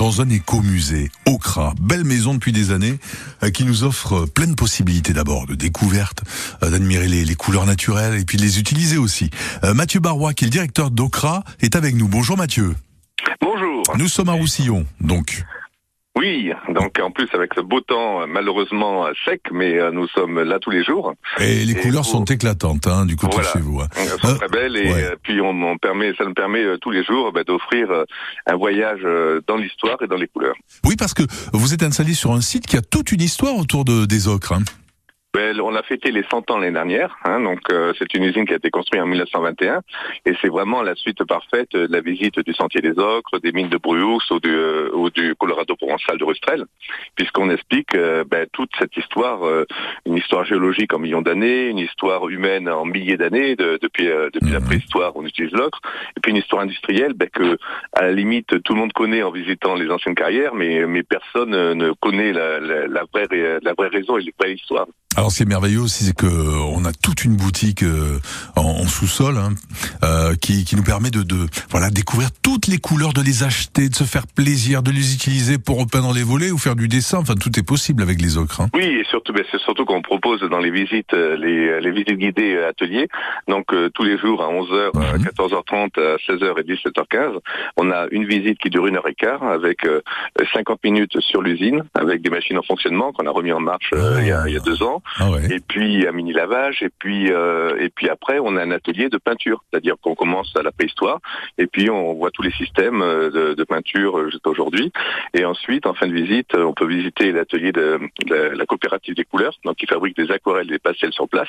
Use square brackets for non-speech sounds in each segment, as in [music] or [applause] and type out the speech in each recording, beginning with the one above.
dans un écomusée, Okra, belle maison depuis des années, euh, qui nous offre plein de possibilités d'abord, de découverte, euh, d'admirer les, les, couleurs naturelles et puis de les utiliser aussi. Euh, Mathieu Barrois, qui est le directeur d'Okra, est avec nous. Bonjour Mathieu. Bonjour. Nous sommes à Roussillon, donc. Oui, donc en plus avec ce beau temps malheureusement sec, mais euh, nous sommes là tous les jours. Et les couleurs sont éclatantes, hein, du côté voilà. de chez vous. Hein. Elles sont très belles et ouais. euh, puis on, on, permet, ça nous permet euh, tous les jours bah, d'offrir euh, un voyage euh, dans l'histoire et dans les couleurs. Oui, parce que vous êtes installé sur un site qui a toute une histoire autour de, des ocres. Hein. Ben, on a fêté les 100 ans l'année dernière, hein, donc euh, c'est une usine qui a été construite en 1921 et c'est vraiment la suite parfaite de la visite du Sentier des Ocres, des mines de Bruous ou du, euh, ou du Colorado provençal de Rustrel, puisqu'on explique euh, ben, toute cette histoire, euh, une histoire géologique en millions d'années, une histoire humaine en milliers d'années, de, depuis, depuis mmh. la préhistoire on utilise l'ocre, et puis une histoire industrielle ben, que à la limite tout le monde connaît en visitant les anciennes carrières, mais, mais personne ne connaît la, la, la, vraie, la vraie raison et la vraie histoire. Alors, ce qui est merveilleux aussi, c'est que on a toute une boutique euh, en, en sous-sol hein, euh, qui, qui, nous permet de, de, voilà découvrir toutes les couleurs, de les acheter, de se faire plaisir, de les utiliser pour repeindre les volets ou faire du dessin. Enfin, tout est possible avec les ocres. Hein. Oui, et surtout, ben, c'est surtout qu'on propose dans les visites les, les visites guidées ateliers. Donc euh, tous les jours à 11h, mmh. à 14h30, à 16h et 17h15, on a une visite qui dure une heure et quart avec 50 minutes sur l'usine, avec des machines en fonctionnement qu'on a remis en marche Ah. il y, a, il y a deux ans. Ah ouais. Et puis un mini lavage, et puis euh, et puis après on a un atelier de peinture, c'est-à-dire qu'on commence à la préhistoire, et puis on voit tous les systèmes de, de peinture jusqu'à aujourd'hui. Et ensuite, en fin de visite, on peut visiter l'atelier de, de, la coopérative des couleurs, donc qui fabrique des aquarelles, des pastels sur place.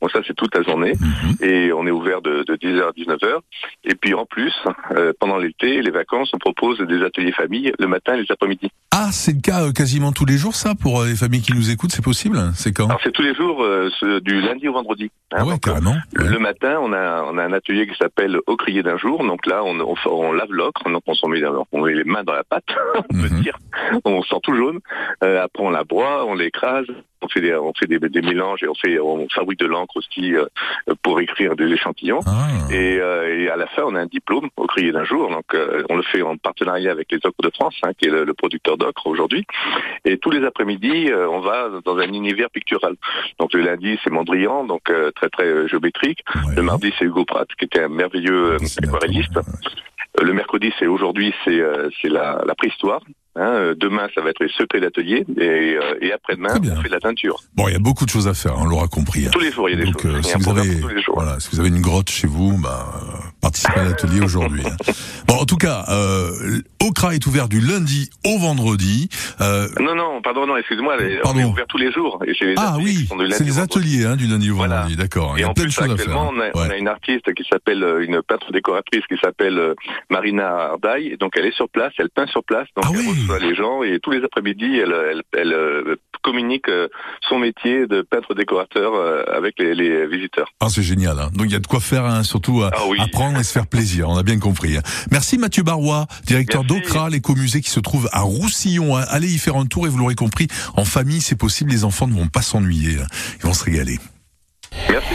Bon ça c'est toute la journée, mmh. et on est ouvert de, de 10h à 19h. Et puis en plus, [laughs] euh, pendant l'été, les vacances, on propose des ateliers famille le matin et les après-midi. Ah, c'est le cas euh, quasiment tous les jours, ça, pour les familles qui nous écoutent, c'est possible? C'est quand? Alors c'est tous les jours, euh, ce, du lundi au vendredi. Hein, ah ouais, donc, carrément. Le, ouais. matin, on a, on a un atelier qui s'appelle Au crier d'un jour. Donc là, on, on, on lave l'ocre, donc on, met, on met les mains dans la pâte, [laughs] on peut Mhm. dire. On sent tout jaune. Euh, après, on la broie, on l'écrase. On fait des, on fait des, des, mélanges et on fait, on fabrique de l'encre aussi euh, pour écrire des échantillons. Ah. Et, euh, et, à la fin, on a un diplôme au crier d'un jour. Donc, euh, on le fait en partenariat avec les Ocres de France, hein, qui est le, le producteur d'ocre aujourd'hui. Et tous les après-midi, on va dans un univers pictural. Donc, le lundi, c'est Mondrian, donc très très géométrique. Ouais. Le mardi, c'est Hugo Pratt, qui était un merveilleux aquarelliste. Le mercredi, c'est aujourd'hui, c'est c'est la, la préhistoire. Hein, demain, ça va être les secrets d'atelier et, euh, et après-demain, on fait de la teinture. Bon, il y a beaucoup de choses à faire, on l'aura compris. Hein. Tous les jours, il y a des Donc, choses. Euh, si, vous avez, voilà, si vous avez une grotte chez vous, bah, euh, participez à l'atelier aujourd'hui. Hein. [laughs] Bon, en tout cas, euh, Okra est ouvert du lundi au vendredi. Euh, non, non, pardon, non, excuse-moi, on est ouvert tous les jours. Et les ah oui, c'est les ateliers hein, du lundi au vendredi, voilà. d'accord. A en plus, actuellement. On, a, ouais. on a une artiste qui s'appelle, euh, une peintre décoratrice qui s'appelle euh, Marina Ardaï, et donc elle est sur place, elle peint sur place, donc ah elle oui. reçoit les gens et tous les après-midi, elle, elle, elle, elle, communique euh, son métier de peintre décorateur euh, avec les, les visiteurs. Ah, c'est génial. Hein. Donc il y a de quoi faire, hein, surtout à ah oui. apprendre et se faire plaisir. On a bien compris. Hein. Merci Mathieu Barrois, directeur d'Ocra, l'écomusée qui se trouve à Roussillon. Allez y faire un tour et vous l'aurez compris, en famille c'est possible, les enfants ne vont pas s'ennuyer. Ils vont se régaler. Merci.